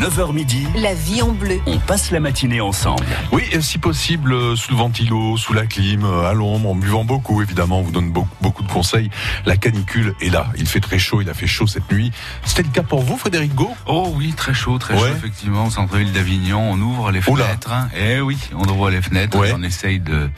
9h midi, La vie en bleu. on passe la matinée ensemble. Oui, et si possible, euh, sous le ventilo, sous la clim, euh, à l'ombre, en buvant beaucoup, évidemment, on vous donne beaucoup, beaucoup de conseils. La canicule est là. Il fait très chaud, il a fait chaut cette nuit. C'était le cas pour vous, Frédéric Gau? Oh oui, très chaud, très Ouais. chaud, effectivement, au centre-ville d'Avignon. On ouvre les fenêtres. hein. Eh oui, on ouvre les fenêtres Ouais. on essaye de.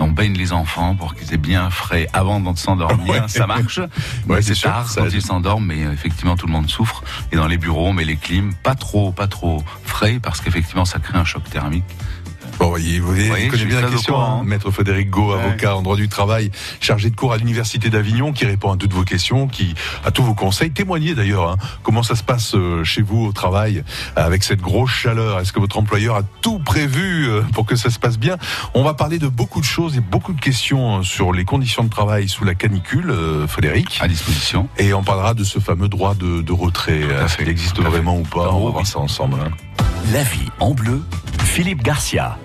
On baigne les enfants pour qu'ils aient bien frais avant de s'endormir. Ouais. Ça marche. Ouais, Mais c'est tard ça quand ils s'endorment, mais euh, effectivement tout le monde souffre. Et dans les bureaux, on met les clims pas trop, pas trop frais parce qu'effectivement ça crée un choc thermique. Bon, voyez, vous voyez, Oui, suis bien la question, hein. Maître Frédéric Gau, Ouais. avocat en droit du travail, chargé de cours à l'Université d'Avignon, qui répond à toutes vos questions, qui a tous vos conseils. Témoignez d'ailleurs, hein, comment ça se passe euh, chez vous au travail, avec cette grosse chaleur? Est-ce que votre employeur a tout prévu euh, pour que ça se passe bien? On va parler de beaucoup de choses et beaucoup de questions euh, sur les conditions de travail sous la canicule, euh, Frédéric. À disposition. Et on parlera de ce fameux droit de, de retrait. à Est-ce qu'il existe à vraiment ou pas On va voir ça ensemble. hein. La vie en bleu, Philippe Garcia.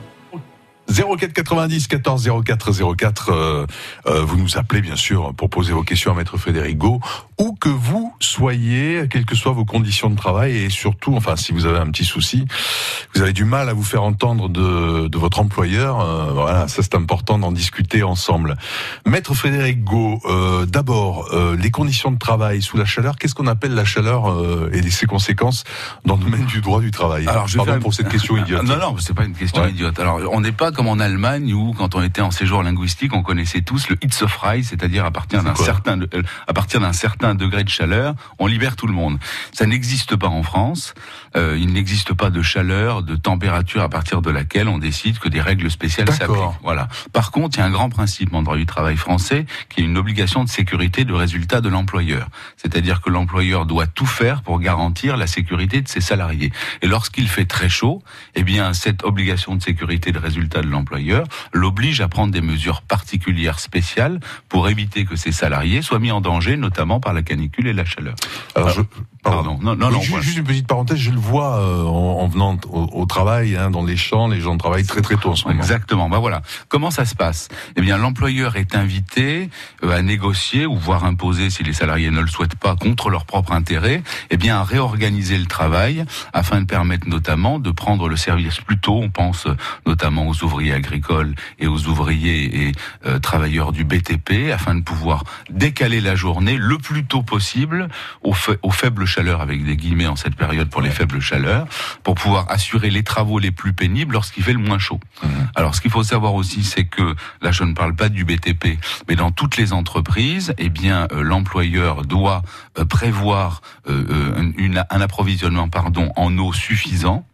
04 90 14 04 04, euh, euh, vous nous appelez bien sûr pour poser vos questions à Maître Frédéric Gau, où que vous soyez, quelles que soient vos conditions de travail, et surtout, enfin, si vous avez un petit souci, vous avez du mal à vous faire entendre de, de votre employeur, euh, voilà, ça c'est important d'en discuter ensemble. Maître Frédéric Gau, euh, d'abord, euh, les conditions de travail sous la chaleur, qu'est-ce qu'on appelle la chaleur euh, et ses conséquences dans le domaine du droit du travail? Alors, je Pardon faire- pour cette question idiote. Non, non, c'est pas une question Ouais. idiote. Alors, on n'est pas comme en Allemagne où, quand on était en séjour linguistique, on connaissait tous le Hitzefrei, c'est-à-dire à partir d'un certain, euh, à partir d'un certain degré de chaleur, on libère tout le monde. Ça n'existe pas en France. Euh, il n'existe pas de chaleur, de température à partir de laquelle on décide que des règles spéciales s'appliquent. Voilà. Par contre, il y a un grand principe en droit du travail français qui est une obligation de sécurité de résultat de l'employeur. C'est-à-dire que l'employeur doit tout faire pour garantir la sécurité de ses salariés. Et lorsqu'il fait très chaud, eh bien, cette obligation de sécurité de résultat de l'employeur l'oblige à prendre des mesures particulières spéciales pour éviter que ses salariés soient mis en danger, notamment par la canicule et la chaleur. Alors, je, Pardon. Non, non, Oui, non. voilà. juste, une petite parenthèse, je le vois euh, en, en venant au, au travail, hein, dans les champs, les gens travaillent très très tôt en ce moment. Exactement. Bah voilà. Comment ça se passe? Eh bien, l'employeur est invité euh, à négocier ou voire imposer, si les salariés ne le souhaitent pas, contre leur propre intérêt, eh bien, à réorganiser le travail afin de permettre notamment de prendre le service plus tôt. On pense euh, notamment aux ouvriers agricoles et aux ouvriers et euh, travailleurs du BTP afin de pouvoir décaler la journée le plus tôt possible aux, fa- aux faibles chaleurs avec des guillemets en cette période pour les faibles chaleurs pour pouvoir assurer les travaux les plus pénibles lorsqu'il fait le moins chaud. Alors, ce qu'il faut savoir aussi, c'est que là, je ne parle pas du BTP, mais dans toutes les entreprises, eh bien, euh, l'employeur doit euh, prévoir euh, une- un approvisionnement, pardon, en eau suffisant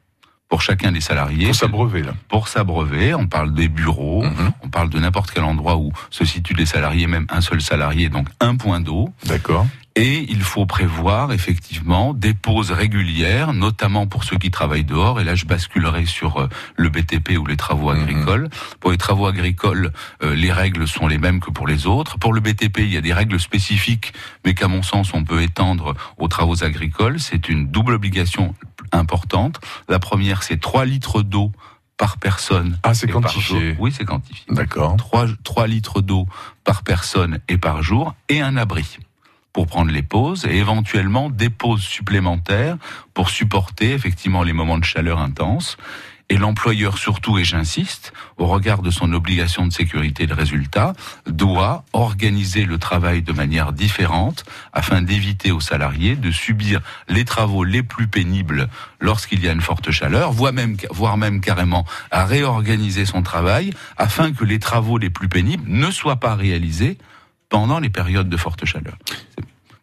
pour chacun des salariés. Pour s'abreuver, là. Pour s'abreuver, on parle des bureaux, Mhm. on parle de n'importe quel endroit où se situent les salariés, même un seul salarié, donc un point d'eau. D'accord. Et il faut prévoir effectivement des pauses régulières, notamment pour ceux qui travaillent dehors. Et là, je basculerai sur euh, le BTP ou les travaux Mhm. agricoles. Pour les travaux agricoles, euh, les règles sont les mêmes que pour les autres. Pour le BTP, il y a des règles spécifiques, mais qu'à mon sens, on peut étendre aux travaux agricoles. C'est une double obligation importante. La première, c'est 3 litres d'eau par personne. Ah, c'est quantifié. jour. Oui, c'est quantifié. D'accord. 3, 3 litres d'eau par personne et par jour et un abri pour prendre les pauses et éventuellement des pauses supplémentaires pour supporter effectivement les moments de chaleur intense. Et l'employeur surtout, et j'insiste, au regard de son obligation de sécurité de résultat, doit organiser le travail de manière différente afin d'éviter aux salariés de subir les travaux les plus pénibles lorsqu'il y a une forte chaleur, voire même, voire même carrément à réorganiser son travail afin que les travaux les plus pénibles ne soient pas réalisés pendant les périodes de forte chaleur.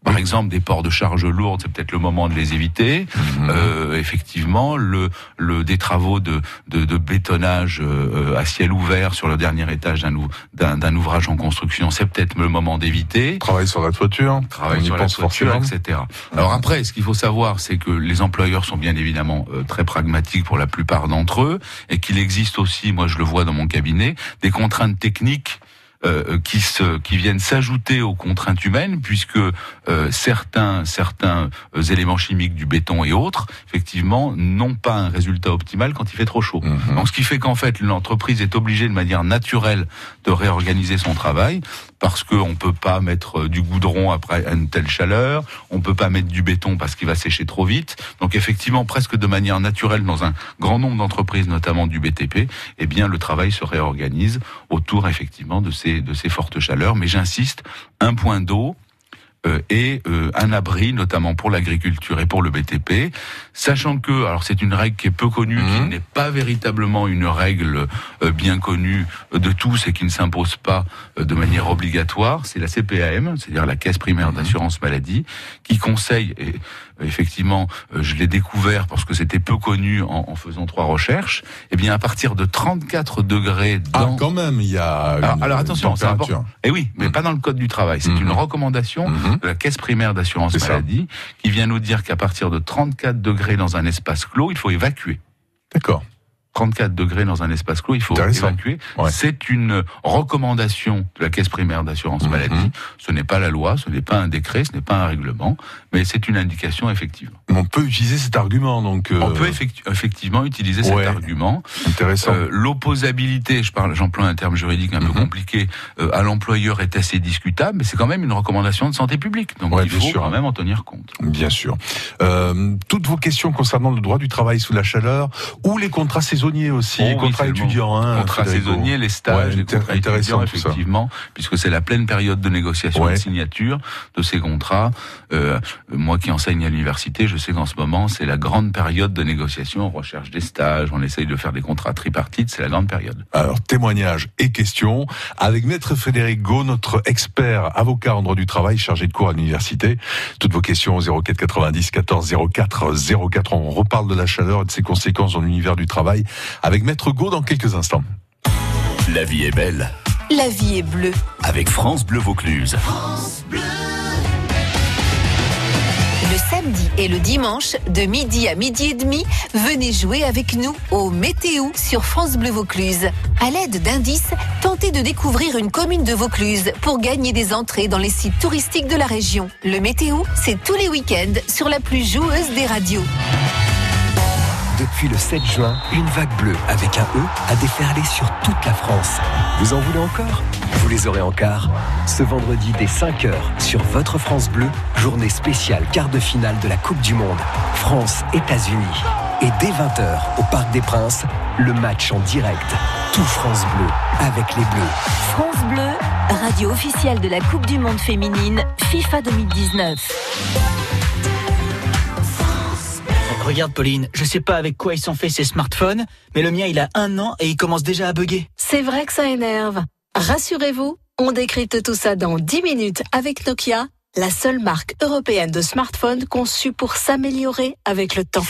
Par exemple, des ports de charge lourde, c'est peut-être le moment de les éviter. Mhm. Euh, effectivement, le, le des travaux de, de, de bétonnage euh, à ciel ouvert sur le dernier étage d'un ou- d'un d'un ouvrage en construction, c'est peut-être le moment d'éviter. Travail sur la toiture. Travail on y sur la toiture, forcément. etc. Alors après, ce qu'il faut savoir, c'est que les employeurs sont bien évidemment euh, très pragmatiques pour la plupart d'entre eux, et qu'il existe aussi, moi je le vois dans mon cabinet, des contraintes techniques euh, qui se qui viennent s'ajouter aux contraintes humaines puisque euh, certains certains euh, éléments chimiques du béton et autres effectivement n'ont pas un résultat optimal quand il fait trop chaud. Mhm. Donc ce qui fait qu'en fait l'entreprise est obligée de manière naturelle de réorganiser son travail parce qu'on peut pas mettre euh, du goudron après une telle chaleur, on peut pas mettre du béton parce qu'il va sécher trop vite. Donc effectivement presque de manière naturelle dans un grand nombre d'entreprises notamment du BTP, eh bien le travail se réorganise autour effectivement de ces de ces fortes chaleurs. Mais j'insiste, un point d'eau euh, et euh, un abri, notamment pour l'agriculture et pour le BTP, sachant que, alors c'est une règle qui est peu connue, qui Mhm. n'est pas véritablement une règle euh, bien connue de tous et qui ne s'impose pas de manière obligatoire, c'est la CPAM, c'est-à-dire la Caisse primaire d'assurance maladie, qui conseille, et effectivement, euh, je l'ai découvert parce que c'était peu connu en, en faisant trois recherches, eh bien à partir de 34 degrés Ah, dans... quand même, il y a. alors, une alors attention, c'est important. Eh oui, mais Mhm. pas dans le code du travail. C'est une recommandation Mhm. de la caisse primaire d'assurance ça. maladie qui vient nous dire qu'à partir de 34 degrés dans un espace clos, il faut évacuer. D'accord. 34 degrés dans un espace clos, il faut évacuer. Ouais. C'est une recommandation de la caisse primaire d'assurance Mhm. maladie. Ce n'est pas la loi, ce n'est pas un décret, ce n'est pas un règlement, mais c'est une indication effectivement. On peut utiliser cet argument, donc. euh, On peut effectu- effectivement utiliser ouais. cet argument. Intéressant. Euh, L'opposabilité, je parle, j'emploie un terme juridique un peu Mhm. compliqué, euh, à l'employeur est assez discutable, mais c'est quand même une recommandation de santé publique, donc Ouais, il faut sûr. quand même en tenir compte. Bien sûr. Euh, toutes vos questions concernant le droit du travail sous la chaleur ou les contrats saisonniers aussi, Oh les contrats étudiants. Hein, contrats saisonniers, les stages, Ouais, les contrats intéressant étudiants, effectivement, puisque c'est la pleine période de négociation et de signature de ces contrats. Moi qui enseigne à l'université, je sais qu'en ce moment, c'est la grande période de négociation. On recherche des stages, on essaye de faire des contrats tripartites, c'est la grande période. Alors, témoignages et questions avec Maître Frédéric Gau, notre expert avocat en droit du travail chargé de cours à l'université. Toutes vos questions au 04 90 14 04 04. On reparle de la chaleur et de ses conséquences dans l'univers du travail avec Maître Gau dans quelques instants. La vie est belle La vie est bleue. avec France Bleu Vaucluse. Le samedi et le dimanche, de midi à midi et demi, venez jouer avec nous au Météo sur France Bleu Vaucluse. À l'aide d'indices, tentez de découvrir une commune de Vaucluse pour gagner des entrées dans les sites touristiques de la région. Le Météo, c'est tous les week-ends sur la plus joueuse des radios. Depuis le 7 juin, une vague bleue avec un E a déferlé sur toute la France. Vous en voulez encore? Vous les aurez en quart. Ce vendredi dès 5h sur votre France Bleu, journée spéciale quart de finale de la Coupe du Monde. France-États-Unis. Et dès 20h au Parc des Princes, le match en direct. Tout France Bleu avec les Bleus. France Bleu, radio officielle de la Coupe du Monde féminine FIFA 2019. Regarde Pauline, je sais pas avec quoi ils sont faits ces smartphones, mais le mien il a un an et il commence déjà à bugger. C'est vrai que ça énerve. Rassurez-vous, on décrypte tout ça dans 10 minutes avec Nokia, la seule marque européenne de smartphones conçue pour s'améliorer avec le temps.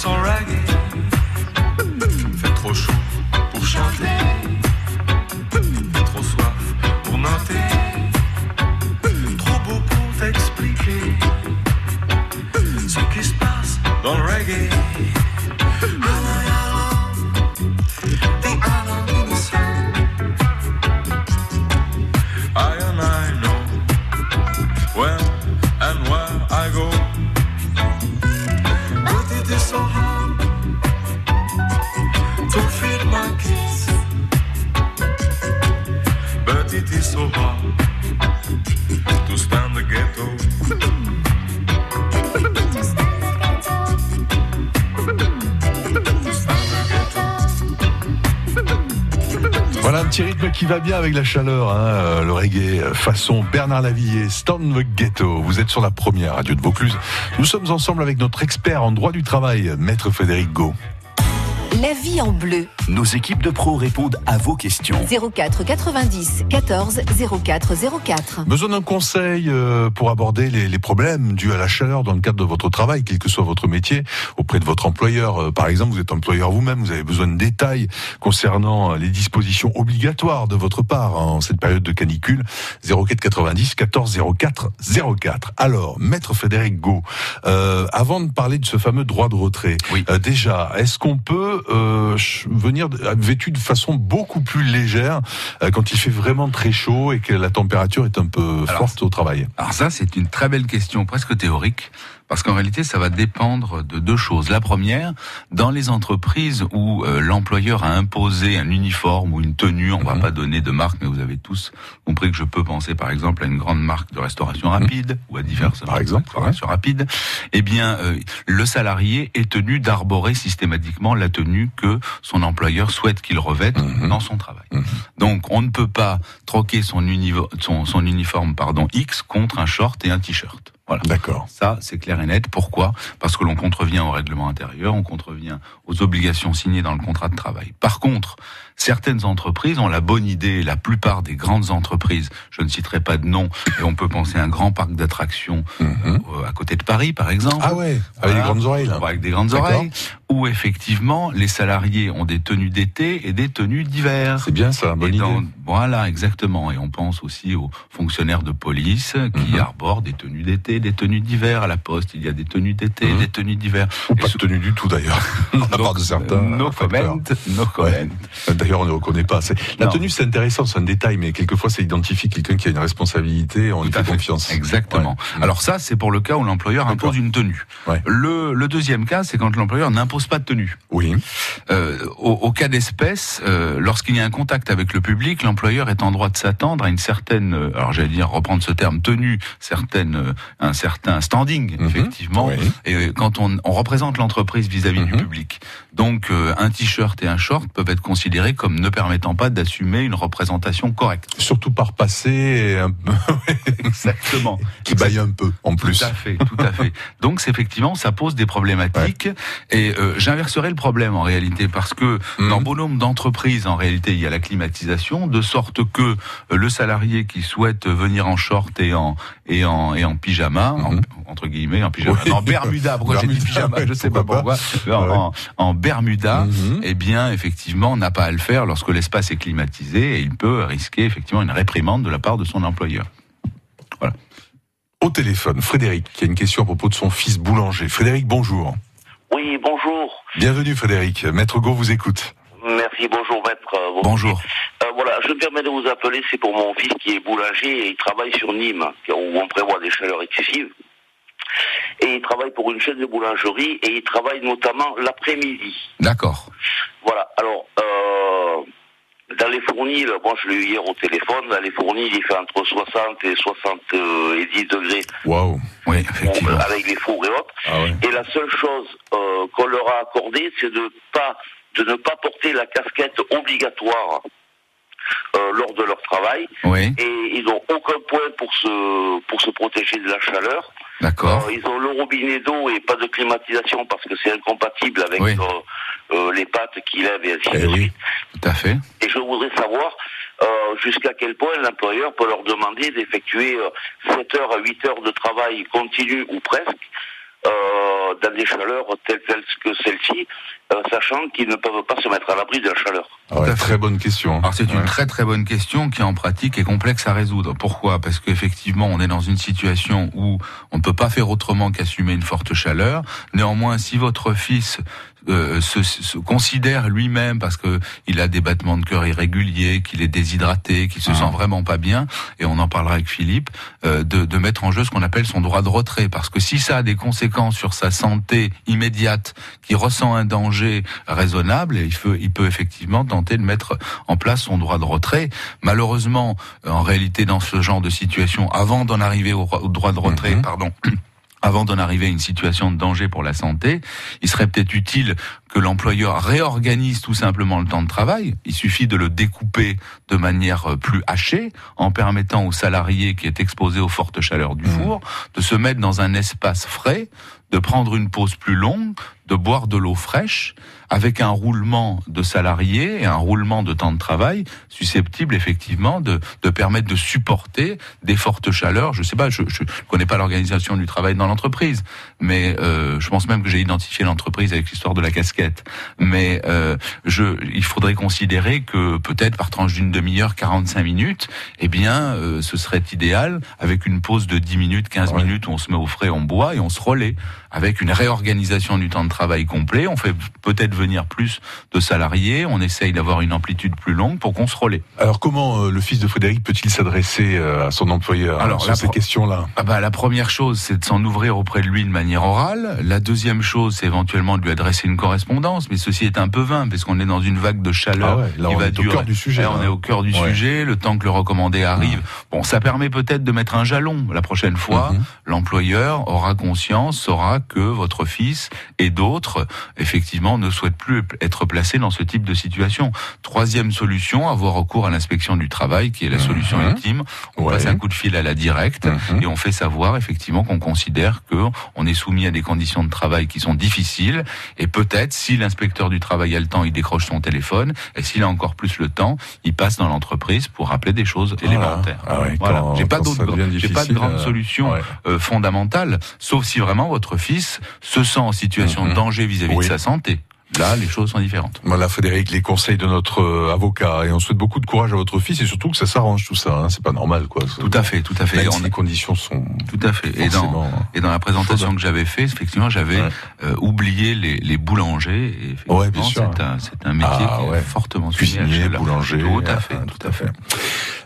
Danser sans reggae. Qui va bien avec la chaleur, hein, euh, le reggae, euh, façon Bernard Lavillier, Stand the Ghetto. Vous êtes sur la première radio de Vaucluse. Nous sommes ensemble avec notre expert en droit du travail, Maître Frédéric Gau. La vie en bleu. Nos équipes de pros répondent à vos questions. 04 90 14 04 04. Besoin d'un conseil euh, pour aborder les, les problèmes dus à la chaleur dans le cadre de votre travail, quel que soit votre métier, auprès de votre employeur. Euh, Par exemple, vous êtes employeur vous-même, vous avez besoin de détails concernant euh, les dispositions obligatoires de votre part en cette période de canicule. 04 90 14 04 04. Alors, Maître Frédéric Gau, euh, avant de parler de ce fameux droit de retrait, Oui. euh, déjà, est-ce qu'on peut euh, venir de- vêtu de façon beaucoup plus légère euh, quand il fait vraiment très chaud et que la température est un peu Alors, forte au travail. Alors ça, c'est une très belle question, presque théorique, parce qu'en réalité, ça va dépendre de deux choses. La première, dans les entreprises où euh, l'employeur a imposé un uniforme ou une tenue, on va Mhm. pas donner de marque, mais vous avez tous compris que je peux penser, par exemple, à une grande marque de restauration rapide ou à diverses Mhm. Par marques exemple, de restauration rapide. Eh bien, euh, le salarié est tenu d'arborer systématiquement la tenue que son employeur souhaite qu'il revête Mhm. dans son travail. Mhm. Donc, on ne peut pas troquer son, son uniforme pardon X contre un short et un t-shirt. Voilà. D'accord. Ça, c'est clair et net. Pourquoi? Parce que l'on contrevient au règlement intérieur, on contrevient aux obligations signées dans le contrat de travail. Par contre, certaines entreprises ont la bonne idée, la plupart des grandes entreprises, je ne citerai pas de nom, mais on peut penser à un grand parc d'attractions Mhm. euh, à côté de Paris, par exemple. Ah ouais, avec Voilà. des grandes oreilles là. Avec des grandes oreilles, où effectivement les salariés ont des tenues d'été et des tenues d'hiver. C'est bien ça, bonne Et idée. dans- voilà, exactement. Et on pense aussi aux fonctionnaires de police qui Mhm. arborent des tenues d'été, des tenues d'hiver. À la poste, il y a des tenues d'été, Mhm. des tenues d'hiver. Ou Et pas de tenue du tout d'ailleurs. La part de certains. No facteurs. comment, no comment. Ouais. D'ailleurs, on ne reconnaît pas. La Non. tenue, c'est intéressant, c'est un détail, mais quelquefois, ça identifie quelqu'un qui a une responsabilité, on lui à fait confiance. Exactement. Ouais. Alors ça, c'est pour le cas où l'employeur impose une tenue. Ouais. Le, le deuxième cas, c'est quand l'employeur n'impose pas de tenue. Oui. Euh, au, au cas d'espèce, euh, lorsqu'il y a un contact avec le public, l'employeur est en droit de s'attendre à une certaine, euh, alors j'allais dire reprendre ce terme tenue, certaine, un certain standing Mhm. effectivement. Oui. Et quand on, on représente l'entreprise vis-à-vis du Mhm. public, donc euh, un t-shirt et un short peuvent être considérés comme ne permettant pas d'assumer une représentation correcte. Surtout par passé, et un peu, Exactement. qui baille un peu en plus. Tout à fait, tout à fait. Donc effectivement, ça pose des problématiques. Et euh, j'inverserai le problème en réalité parce que Mhm. dans bon nombre d'entreprises, en réalité, il y a la climatisation, de sorte que euh, le salarié qui souhaite venir en short et en et en et en pyjama, en- Mhm. entre guillemets, en pyjama, Oui. non, Bermuda. Pourquoi j'ai dit pyjama ouais, Je sais pas pourquoi. En, Ouais. en, en Bermuda, Mhm. eh bien, effectivement, n'a pas à le faire lorsque l'espace est climatisé et il peut risquer effectivement une réprimande de la part de son employeur. Au téléphone, Frédéric, qui a une question à propos de son fils boulanger. Frédéric, bonjour. Oui, bonjour. Bienvenue Frédéric. Maître Go vous écoute. Merci, bonjour maître. Bonjour. Euh, voilà, je me permets de vous appeler, c'est pour mon fils qui est boulanger et il travaille sur Nîmes, où on prévoit des chaleurs excessives. Et il travaille pour une chaîne de boulangerie et il travaille notamment l'après-midi. D'accord. Voilà, alors, euh, dans les fournils, moi je l'ai eu hier au téléphone, dans les fournils il fait entre 60 et 70 degrés Waouh. Oui, euh, effectivement. avec les fours et autres. Ah ouais. Et la seule chose euh, qu'on leur a accordée, c'est de pas de ne pas porter la casquette obligatoire euh, lors de leur travail. Oui, Et ils n'ont aucun point pour se pour se protéger de la chaleur. D'accord. Euh, ils ont le robinet d'eau et pas de climatisation parce que c'est incompatible avec Oui. euh, euh, les pattes qu'ils lèvent et ainsi Eh de oui. suite. Tout à fait. Et je voudrais savoir euh, jusqu'à quel point l'employeur peut leur demander d'effectuer euh, 7 heures à 8 heures de travail continu ou presque euh, dans des chaleurs telles, telles que celle-ci, euh, sachant qu'ils ne peuvent pas se mettre à l'abri de la chaleur. Ah ouais, très bonne question. Alors c'est une très très bonne question qui en pratique est complexe à résoudre. Pourquoi? Parce qu'effectivement on est dans une situation où on ne peut pas faire autrement qu'assumer une forte chaleur. Néanmoins, si votre fils euh, se, se considère lui-même parce que il a des battements de cœur irréguliers, qu'il est déshydraté, qu'il se Ah. sent vraiment pas bien, et on en parlera avec Philippe, euh, de, de mettre en jeu ce qu'on appelle son droit de retrait. Parce que si ça a des conséquences sur sa santé immédiate, qui ressent un danger raisonnable, il peut, il peut effectivement tenter de mettre en place son droit de retrait. Malheureusement, en réalité, dans ce genre de situation, avant d'en arriver au, au droit de retrait, Mhm. pardon, avant d'en arriver à une situation de danger pour la santé, il serait peut-être utile que l'employeur réorganise tout simplement le temps de travail. Il suffit de le découper de manière euh, plus hachée, en permettant au salarié qui est exposé aux fortes chaleurs du Mhm. four de se mettre dans un espace frais, de prendre une pause plus longue, de boire de l'eau fraîche, avec un roulement de salariés et un roulement de temps de travail susceptible effectivement de, de permettre de supporter des fortes chaleurs. Je sais pas, je, je connais pas l'organisation du travail dans l'entreprise, mais euh, je pense même que j'ai identifié l'entreprise avec l'histoire de la casquette. Mais euh, je, il faudrait considérer que peut-être par tranche d'une demi-heure, 45 minutes, eh bien, euh, ce serait idéal avec une pause de 10 minutes, 15 Ouais. minutes où on se met au frais, on boit et on se relaie avec une réorganisation du temps de travail complet. On fait peut-être venir plus de salariés, on essaye d'avoir une amplitude plus longue pour qu'on se relaie. Alors comment euh, le fils de Frédéric peut-il s'adresser euh, à son employeur Alors, sur ces questions-là? Ah bah, la première chose, c'est de s'en ouvrir auprès de lui de manière orale. La deuxième chose, c'est éventuellement de lui adresser une correspondance. Mais ceci est un peu vain, parce qu'on est dans une vague de chaleur Ah ouais, là, qui on va est au durer. cœur du sujet, Là, on est au cœur du Ouais. sujet. Le temps que le recommandé arrive. Bon, ça permet peut-être de mettre un jalon. La prochaine fois, Mhm. l'employeur aura conscience, saura que votre fils et d'autres, effectivement, ne souhaitent plus être placés dans ce type de situation. Troisième solution, avoir recours à l'inspection du travail, qui est la solution Mhm. ultime. On Ouais. passe un coup de fil à la directe Mhm. et on fait savoir effectivement qu'on considère que on est soumis à des conditions de travail qui sont difficiles et peut-être si l'inspecteur du travail a le temps, il décroche son téléphone et s'il a encore plus le temps, il passe dans l'entreprise pour rappeler des choses élémentaires. Ah ouais, Voilà. J'ai pas quand d'autre, ça devient j'ai pas de grande euh, solution ouais. euh, fondamentale, sauf si vraiment votre fils se sent en situation Mhm. de danger vis-à-vis Oui. de sa santé. Là, les choses sont différentes. Voilà Frédéric, les conseils de notre euh, avocat et on souhaite beaucoup de courage à votre fils et surtout que ça s'arrange tout ça. Hein. C'est pas normal quoi. Tout à fait, tout à fait. Même si les conditions sont Tout à fait. Et dans, forcément. Et dans la présentation Chaude. que j'avais fait, effectivement, j'avais Ouais. euh, oublié les, les boulangers. Et effectivement, Ouais, bien sûr. C'est un, c'est un métier Ah, qui ouais. est fortement cuisinier, boulanger. Tout à fait, tout à fait.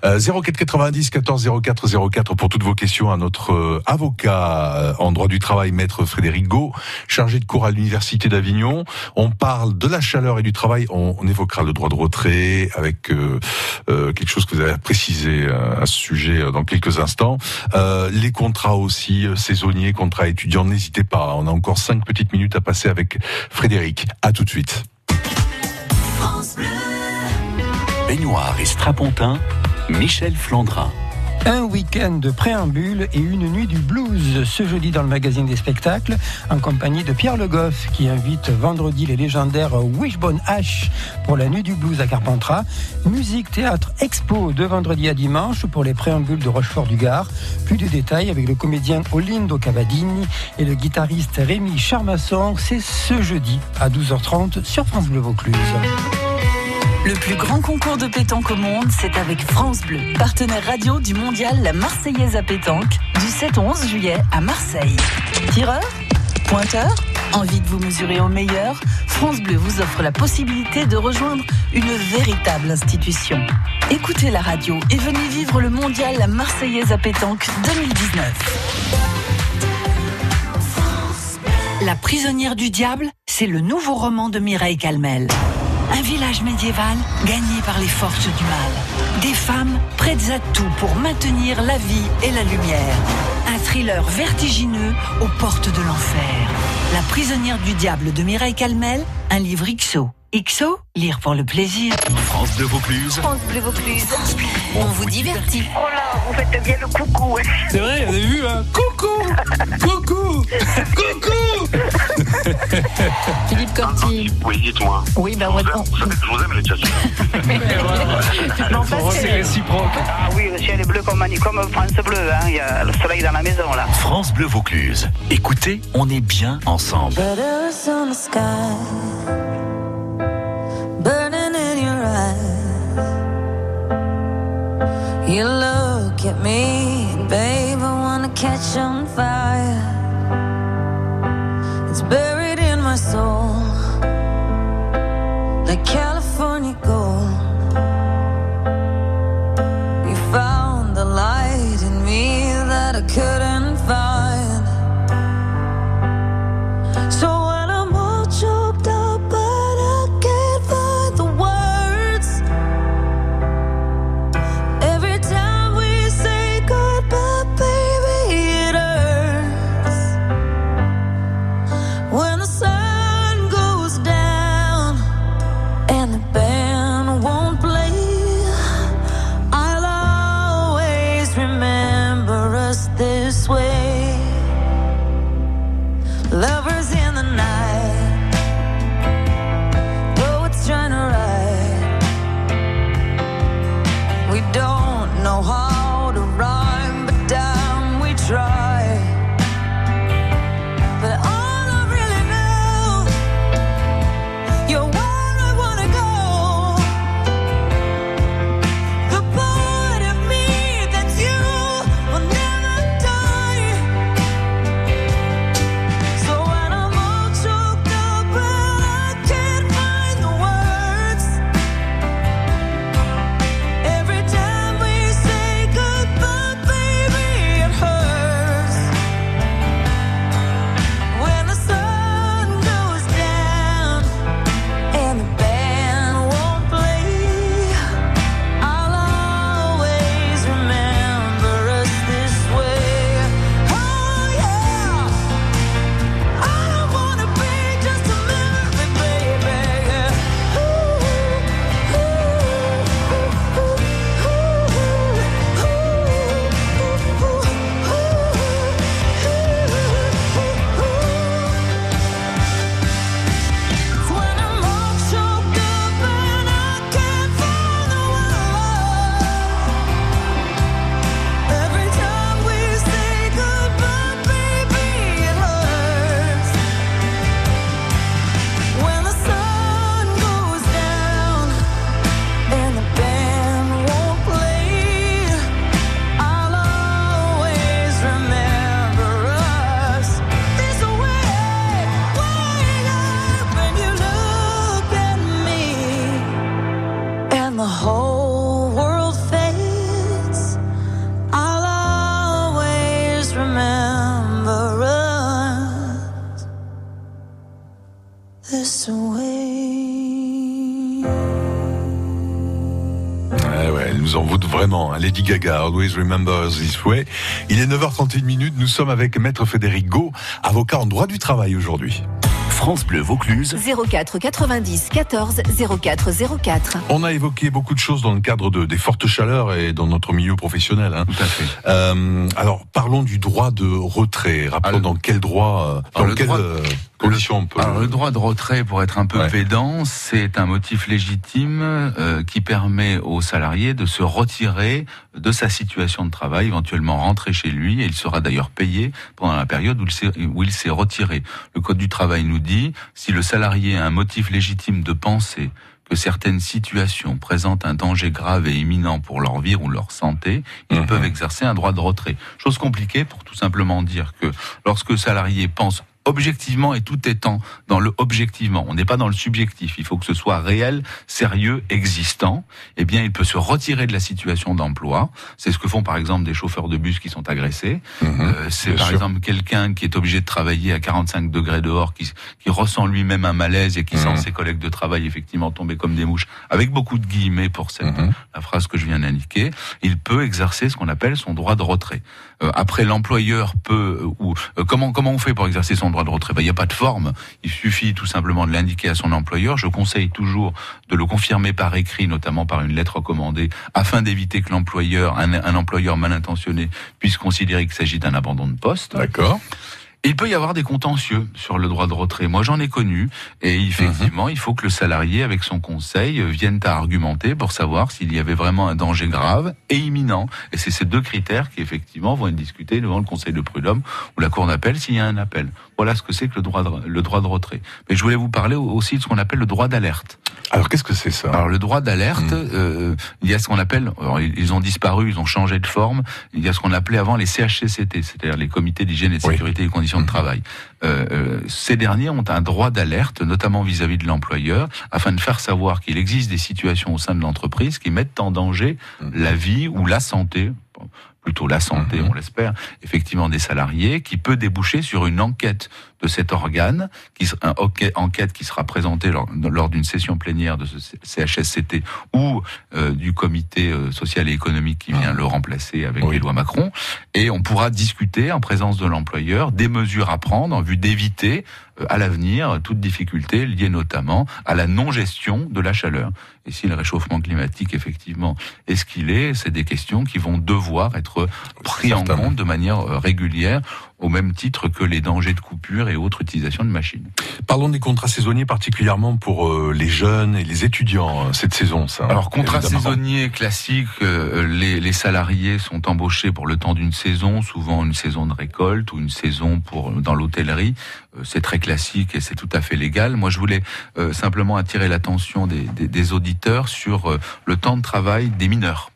Euh, 04 90 14 04 04 pour toutes vos questions à notre euh, avocat en droit du travail, maître Frédéric Gau, chargé de cours à l'université d'Avignon. On parle de la chaleur et du travail. On, évoquera le droit de retrait avec euh, euh, quelque chose que vous avez précisé euh, à ce sujet dans quelques instants. Les contrats aussi saisonniers, contrats étudiants. N'hésitez pas. On a encore cinq petites minutes à passer avec Frédéric. À tout de suite. Baignoire et strapontin, Michel Flandrin. Un week-end de préambule et une nuit du blues ce jeudi dans le magazine des spectacles en compagnie de Pierre Le Goff qui invite vendredi les légendaires Wishbone Ash pour la nuit du blues à Carpentras. Musique, théâtre, expo de vendredi à dimanche pour les préambules de Rochefort du Gard. Plus de détails avec le comédien Olindo Cavadini et le guitariste Rémi Charmasson. C'est ce jeudi à 12h30 sur France Bleu Vaucluse. Le plus grand concours de pétanque au monde, c'est avec France Bleu, partenaire radio du mondial La Marseillaise à pétanque, du 7 au 11 juillet à Marseille. Tireur Pointeur Envie de vous mesurer au meilleur France Bleu vous offre la possibilité de rejoindre une véritable institution. Écoutez la radio et venez vivre le mondial La Marseillaise à pétanque 2019. La prisonnière du diable, c'est le nouveau roman de Mireille Calmel. Un village médiéval gagné par les forces du mal. Des femmes prêtes à tout pour maintenir la vie et la lumière. Un thriller vertigineux aux portes de l'enfer. La prisonnière du diable de Mireille Calmel, un livre XO. XO, lire pour le plaisir. France Bleu Vaucluse. France Bleu Vaucluse. On vous divertit. Oh là, vous faites bien le coucou. C'est vrai, vous avez vu, hein Coucou Coucou Coucou Philippe Corti. Oui, dites-moi. Oui, ben vous aime, vous savez que je vous aime, les parce C'est que- réciproque. Ah oui, le ciel est bleu comme, comme France Bleu. Hein. Il y a le soleil dans la maison, là. France Bleu Vaucluse. Écoutez, on est bien ensemble. You look at me, babe, I wanna catch on fire. It's buried in my soul, like vraiment. hein. Lady Gaga, Always Remember This Way. Il est 9h31 minutes. Nous sommes avec Maître Frédéric Gau, avocat en droit du travail aujourd'hui. France Bleu Vaucluse. 04 90 14 04 04. On a évoqué beaucoup de choses dans le cadre de, des fortes chaleurs et dans notre milieu professionnel. Hein. Tout à fait. Euh, alors parlons du droit de retrait. Rappelons dans quel droit, dans Alors, le quelles droit- euh, conditions on peut. Alors, le droit de retrait, pour être un peu Ouais. pédant, c'est un motif légitime euh, qui permet au salarié de se retirer de sa situation de travail, éventuellement rentrer chez lui, et il sera d'ailleurs payé pendant la période où il s'est- retiré. Le Code du travail nous dit, si le salarié a un motif légitime de penser que certaines situations présentent un danger grave et imminent pour leur vie ou leur santé, ils Mhm. peuvent exercer un droit de retrait. Chose compliquée pour tout simplement dire que lorsque le salarié pense objectivement et tout étant dans le objectivement, on n'est pas dans le subjectif, il faut que ce soit réel, sérieux, existant, eh bien il peut se retirer de la situation d'emploi. C'est ce que font par exemple des chauffeurs de bus qui sont agressés. Euh, c'est par sûr. exemple quelqu'un qui est obligé de travailler à 45 degrés dehors, qui, qui ressent lui-même un malaise et qui sent Mhm. ses collègues de travail effectivement tomber comme des mouches, avec beaucoup de guillemets pour cette Mhm. la phrase que je viens d'indiquer, il peut exercer ce qu'on appelle son droit de retrait. Euh, après, l'employeur peut euh, ou euh, comment comment on fait pour exercer son de retrait Ben, Il n'y a pas de forme. Il suffit tout simplement de l'indiquer à son employeur. Je conseille toujours de le confirmer par écrit, notamment par une lettre recommandée, afin d'éviter que l'employeur, un, un employeur mal intentionné, puisse considérer qu'il s'agit d'un abandon de poste. D'accord. Il peut y avoir des contentieux sur le droit de retrait. Moi, j'en ai connu. Et effectivement, il faut que le salarié, avec son conseil, euh, vienne à argumenter pour savoir s'il y avait vraiment un danger grave et imminent. Et c'est ces deux critères qui, effectivement, vont être discutés devant le conseil de prud'homme ou la cour d'appel s'il y a un appel. Voilà ce que c'est que le droit de, le droit de retrait. Mais je voulais vous parler aussi de ce qu'on appelle le droit d'alerte. Alors qu'est-ce que c'est ça? Alors le droit d'alerte, euh, il y a ce qu'on appelle, alors, ils ont disparu, ils ont changé de forme. Il y a ce qu'on appelait avant les CHCCT, c'est-à-dire les comités d'hygiène et de Oui. sécurité et des conditions de travail. Euh, euh, ces derniers ont un droit d'alerte, notamment vis-à-vis de l'employeur, afin de faire savoir qu'il existe des situations au sein de l'entreprise qui mettent en danger la vie ou la santé plutôt la santé, on l'espère, effectivement des salariés, qui peut déboucher sur une enquête de cet organe, qui, un enquête, qui sera présentée lors, lors d'une session plénière de ce CHSCT ou euh, du comité euh, social et économique qui vient le remplacer avec les lois Macron, et on pourra discuter en présence de l'employeur des mesures à prendre en vue d'éviter euh, à l'avenir toute difficulté liée notamment à la non-gestion de la chaleur. Et si le réchauffement climatique effectivement est ce qu'il est, c'est des questions qui vont devoir être pris en compte de manière euh, régulière au même titre que les dangers de coupure et autres utilisations de machines. Parlons des contrats saisonniers particulièrement pour euh, les jeunes et les étudiants euh, cette saison. Ça, Alors, contrat évidemment. saisonnier classique, euh, les, les salariés sont embauchés pour le temps d'une saison, souvent une saison de récolte ou une saison pour dans l'hôtellerie. C'est très classique et c'est tout à fait légal. Moi, je voulais simplement attirer l'attention des, des, des auditeurs sur euh, le temps de travail des mineurs.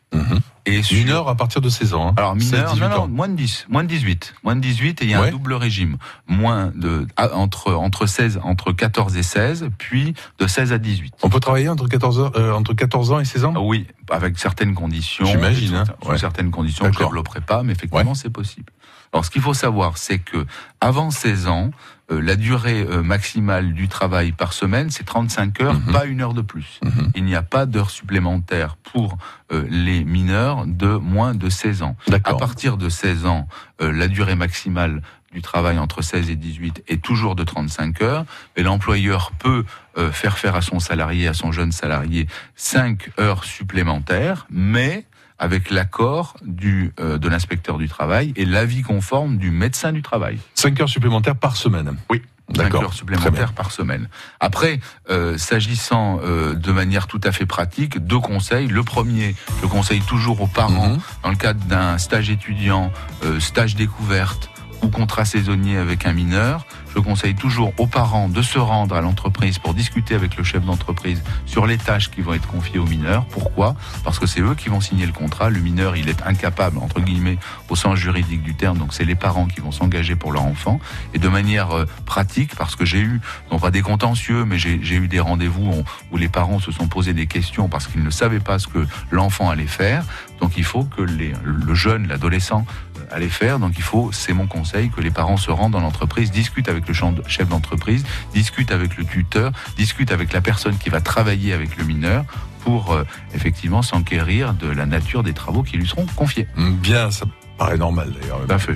Et sur... Mineurs à partir de 16 ans. hein. Alors mineurs, 16, non, 18 non, moins de 10, moins de 18, moins de 18 et il y a Ouais. un double régime, moins de ah, entre entre 16 entre 14 et 16, puis de 16 à 18. On peut travailler entre 14 ans, euh, entre 14 ans et 16 ans? Oui, avec certaines conditions. J'imagine, hein. Ouais. certaines conditions je D'accord. développerai pas, mais effectivement, c'est possible. Alors, ce qu'il faut savoir, c'est que avant 16 ans, euh, la durée euh, maximale du travail par semaine, c'est 35 heures, Mhm. pas une heure de plus. Il n'y a pas d'heures supplémentaires pour euh, les mineurs de moins de 16 ans. À partir de 16 ans, la durée maximale du travail entre 16 et 18 est toujours de 35 heures, et l'employeur peut faire faire à son salarié, à son jeune salarié, 5 heures supplémentaires, mais avec l'accord du euh, de l'inspecteur du travail et l'avis conforme du médecin du travail. 5 heures supplémentaires par semaine. Oui. 5 D'accord. heures supplémentaires par semaine. Après, euh, s'agissant euh, de manière tout à fait pratique, deux conseils. Le premier, je conseille toujours aux parents, Mhm. dans le cadre d'un stage étudiant, stage découverte ou contrat saisonnier avec un mineur, je conseille toujours aux parents de se rendre à l'entreprise pour discuter avec le chef d'entreprise sur les tâches qui vont être confiées aux mineurs. Pourquoi? Parce que c'est eux qui vont signer le contrat. Le mineur, il est incapable, entre guillemets, au sens juridique du terme. Donc c'est les parents qui vont s'engager pour leur enfant. Et de manière euh, pratique, parce que j'ai eu, non pas des contentieux, mais j'ai eu des rendez-vous où, les parents se sont posés des questions parce qu'ils ne savaient pas ce que l'enfant allait faire. Donc il faut que le jeune, l'adolescent, euh, allait faire. Donc il faut, c'est mon conseil, que les parents se rendent dans l'entreprise, discutent avec le chef d'entreprise, discutent avec le tuteur, discutent avec la personne qui va travailler avec le mineur pour euh, effectivement s'enquérir de la nature des travaux qui lui seront confiés. Bien, ça paraît normal d'ailleurs. Tout à fait.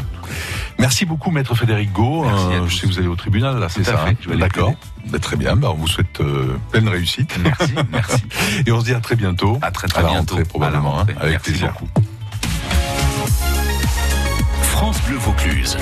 Merci beaucoup, maître Frédéric Gau. Euh, je sais que vous allez au tribunal, là, c'est à ça hein D'accord. Ben, très bien. Ben, on vous souhaite euh, pleine réussite. Merci, merci. Et on se dit à très bientôt. À très, très la bientôt. rentrée, probablement, À la rentrée. hein, avec Merci plaisir. beaucoup. France Bleu Vaucluse.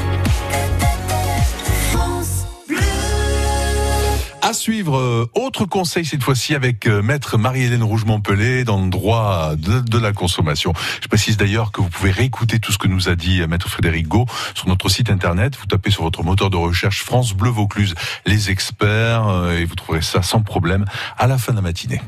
À suivre, euh, autre conseil cette fois-ci avec euh, maître Marie-Hélène Rouge-Montpellet dans le droit de, la consommation. Je précise d'ailleurs que vous pouvez réécouter tout ce que nous a dit euh, maître Frédéric Gau sur notre site internet. Vous tapez sur votre moteur de recherche France Bleu Vaucluse, les experts, et vous trouverez ça sans problème à la fin de la matinée.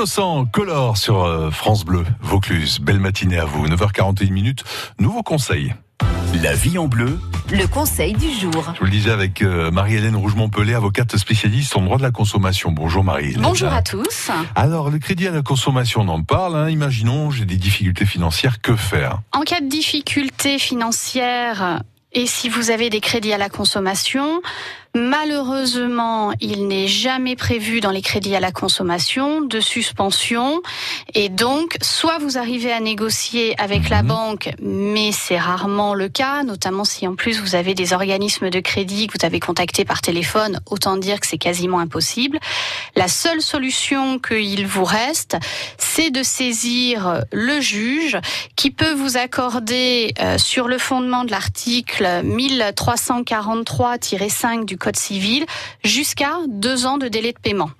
Les innocents color sur euh, France Bleu, Vaucluse. Belle matinée à vous. 9h41 minutes. Nouveau conseil. La vie en bleu. Le conseil du jour. Je vous le disais avec euh, Marie-Hélène Rougemont-Pelé, avocate spécialiste en droit de la consommation. Bonjour Marie-Hélène. Bonjour à tous. Alors, le crédit à la consommation, on en parle. hein. Imaginons, j'ai des difficultés financières, que faire? En cas de difficulté financière et si vous avez des crédits à la consommation, malheureusement, il n'est jamais prévu dans les crédits à la consommation de suspension. Et donc, soit vous arrivez à négocier avec la banque, mais c'est rarement le cas, notamment si en plus vous avez des organismes de crédit que vous avez contactés par téléphone, autant dire que c'est quasiment impossible. La seule solution qu'il vous reste, c'est de saisir le juge qui peut vous accorder, euh, sur le fondement de l'article 1343-5 du Code civil, jusqu'à deux ans de délai de paiement.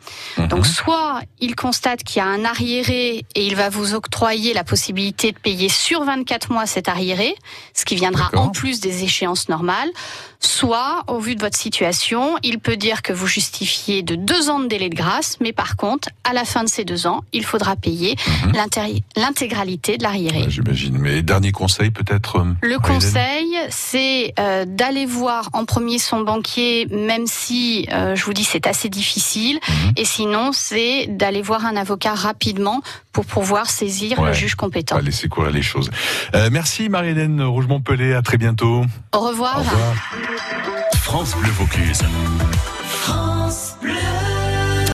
Donc soit il constate qu'il y a un arriéré et il va vous octroyer la possibilité de payer sur 24 mois cet arriéré, ce qui viendra en plus des échéances normales, soit au vu de votre situation, il peut dire que vous justifiez de deux ans de délai de grâce, mais par contre, à la fin de ces deux ans, il faudra payer l'intéri- l'intégralité de l'arriéré. J'imagine. Mais dernier conseil, peut-être euh, Le conseil, c'est euh, d'aller voir en premier son banquier, même si euh, je vous dis c'est assez difficile. Mhm. Et sinon, c'est d'aller voir un avocat rapidement pour pouvoir saisir le juge compétent. Pas laisser courir les choses. Euh, merci Marie-Hélène Rougemont-Pelé. À très bientôt. Au revoir. Au revoir. France Bleu Vaucluse. France Bleu.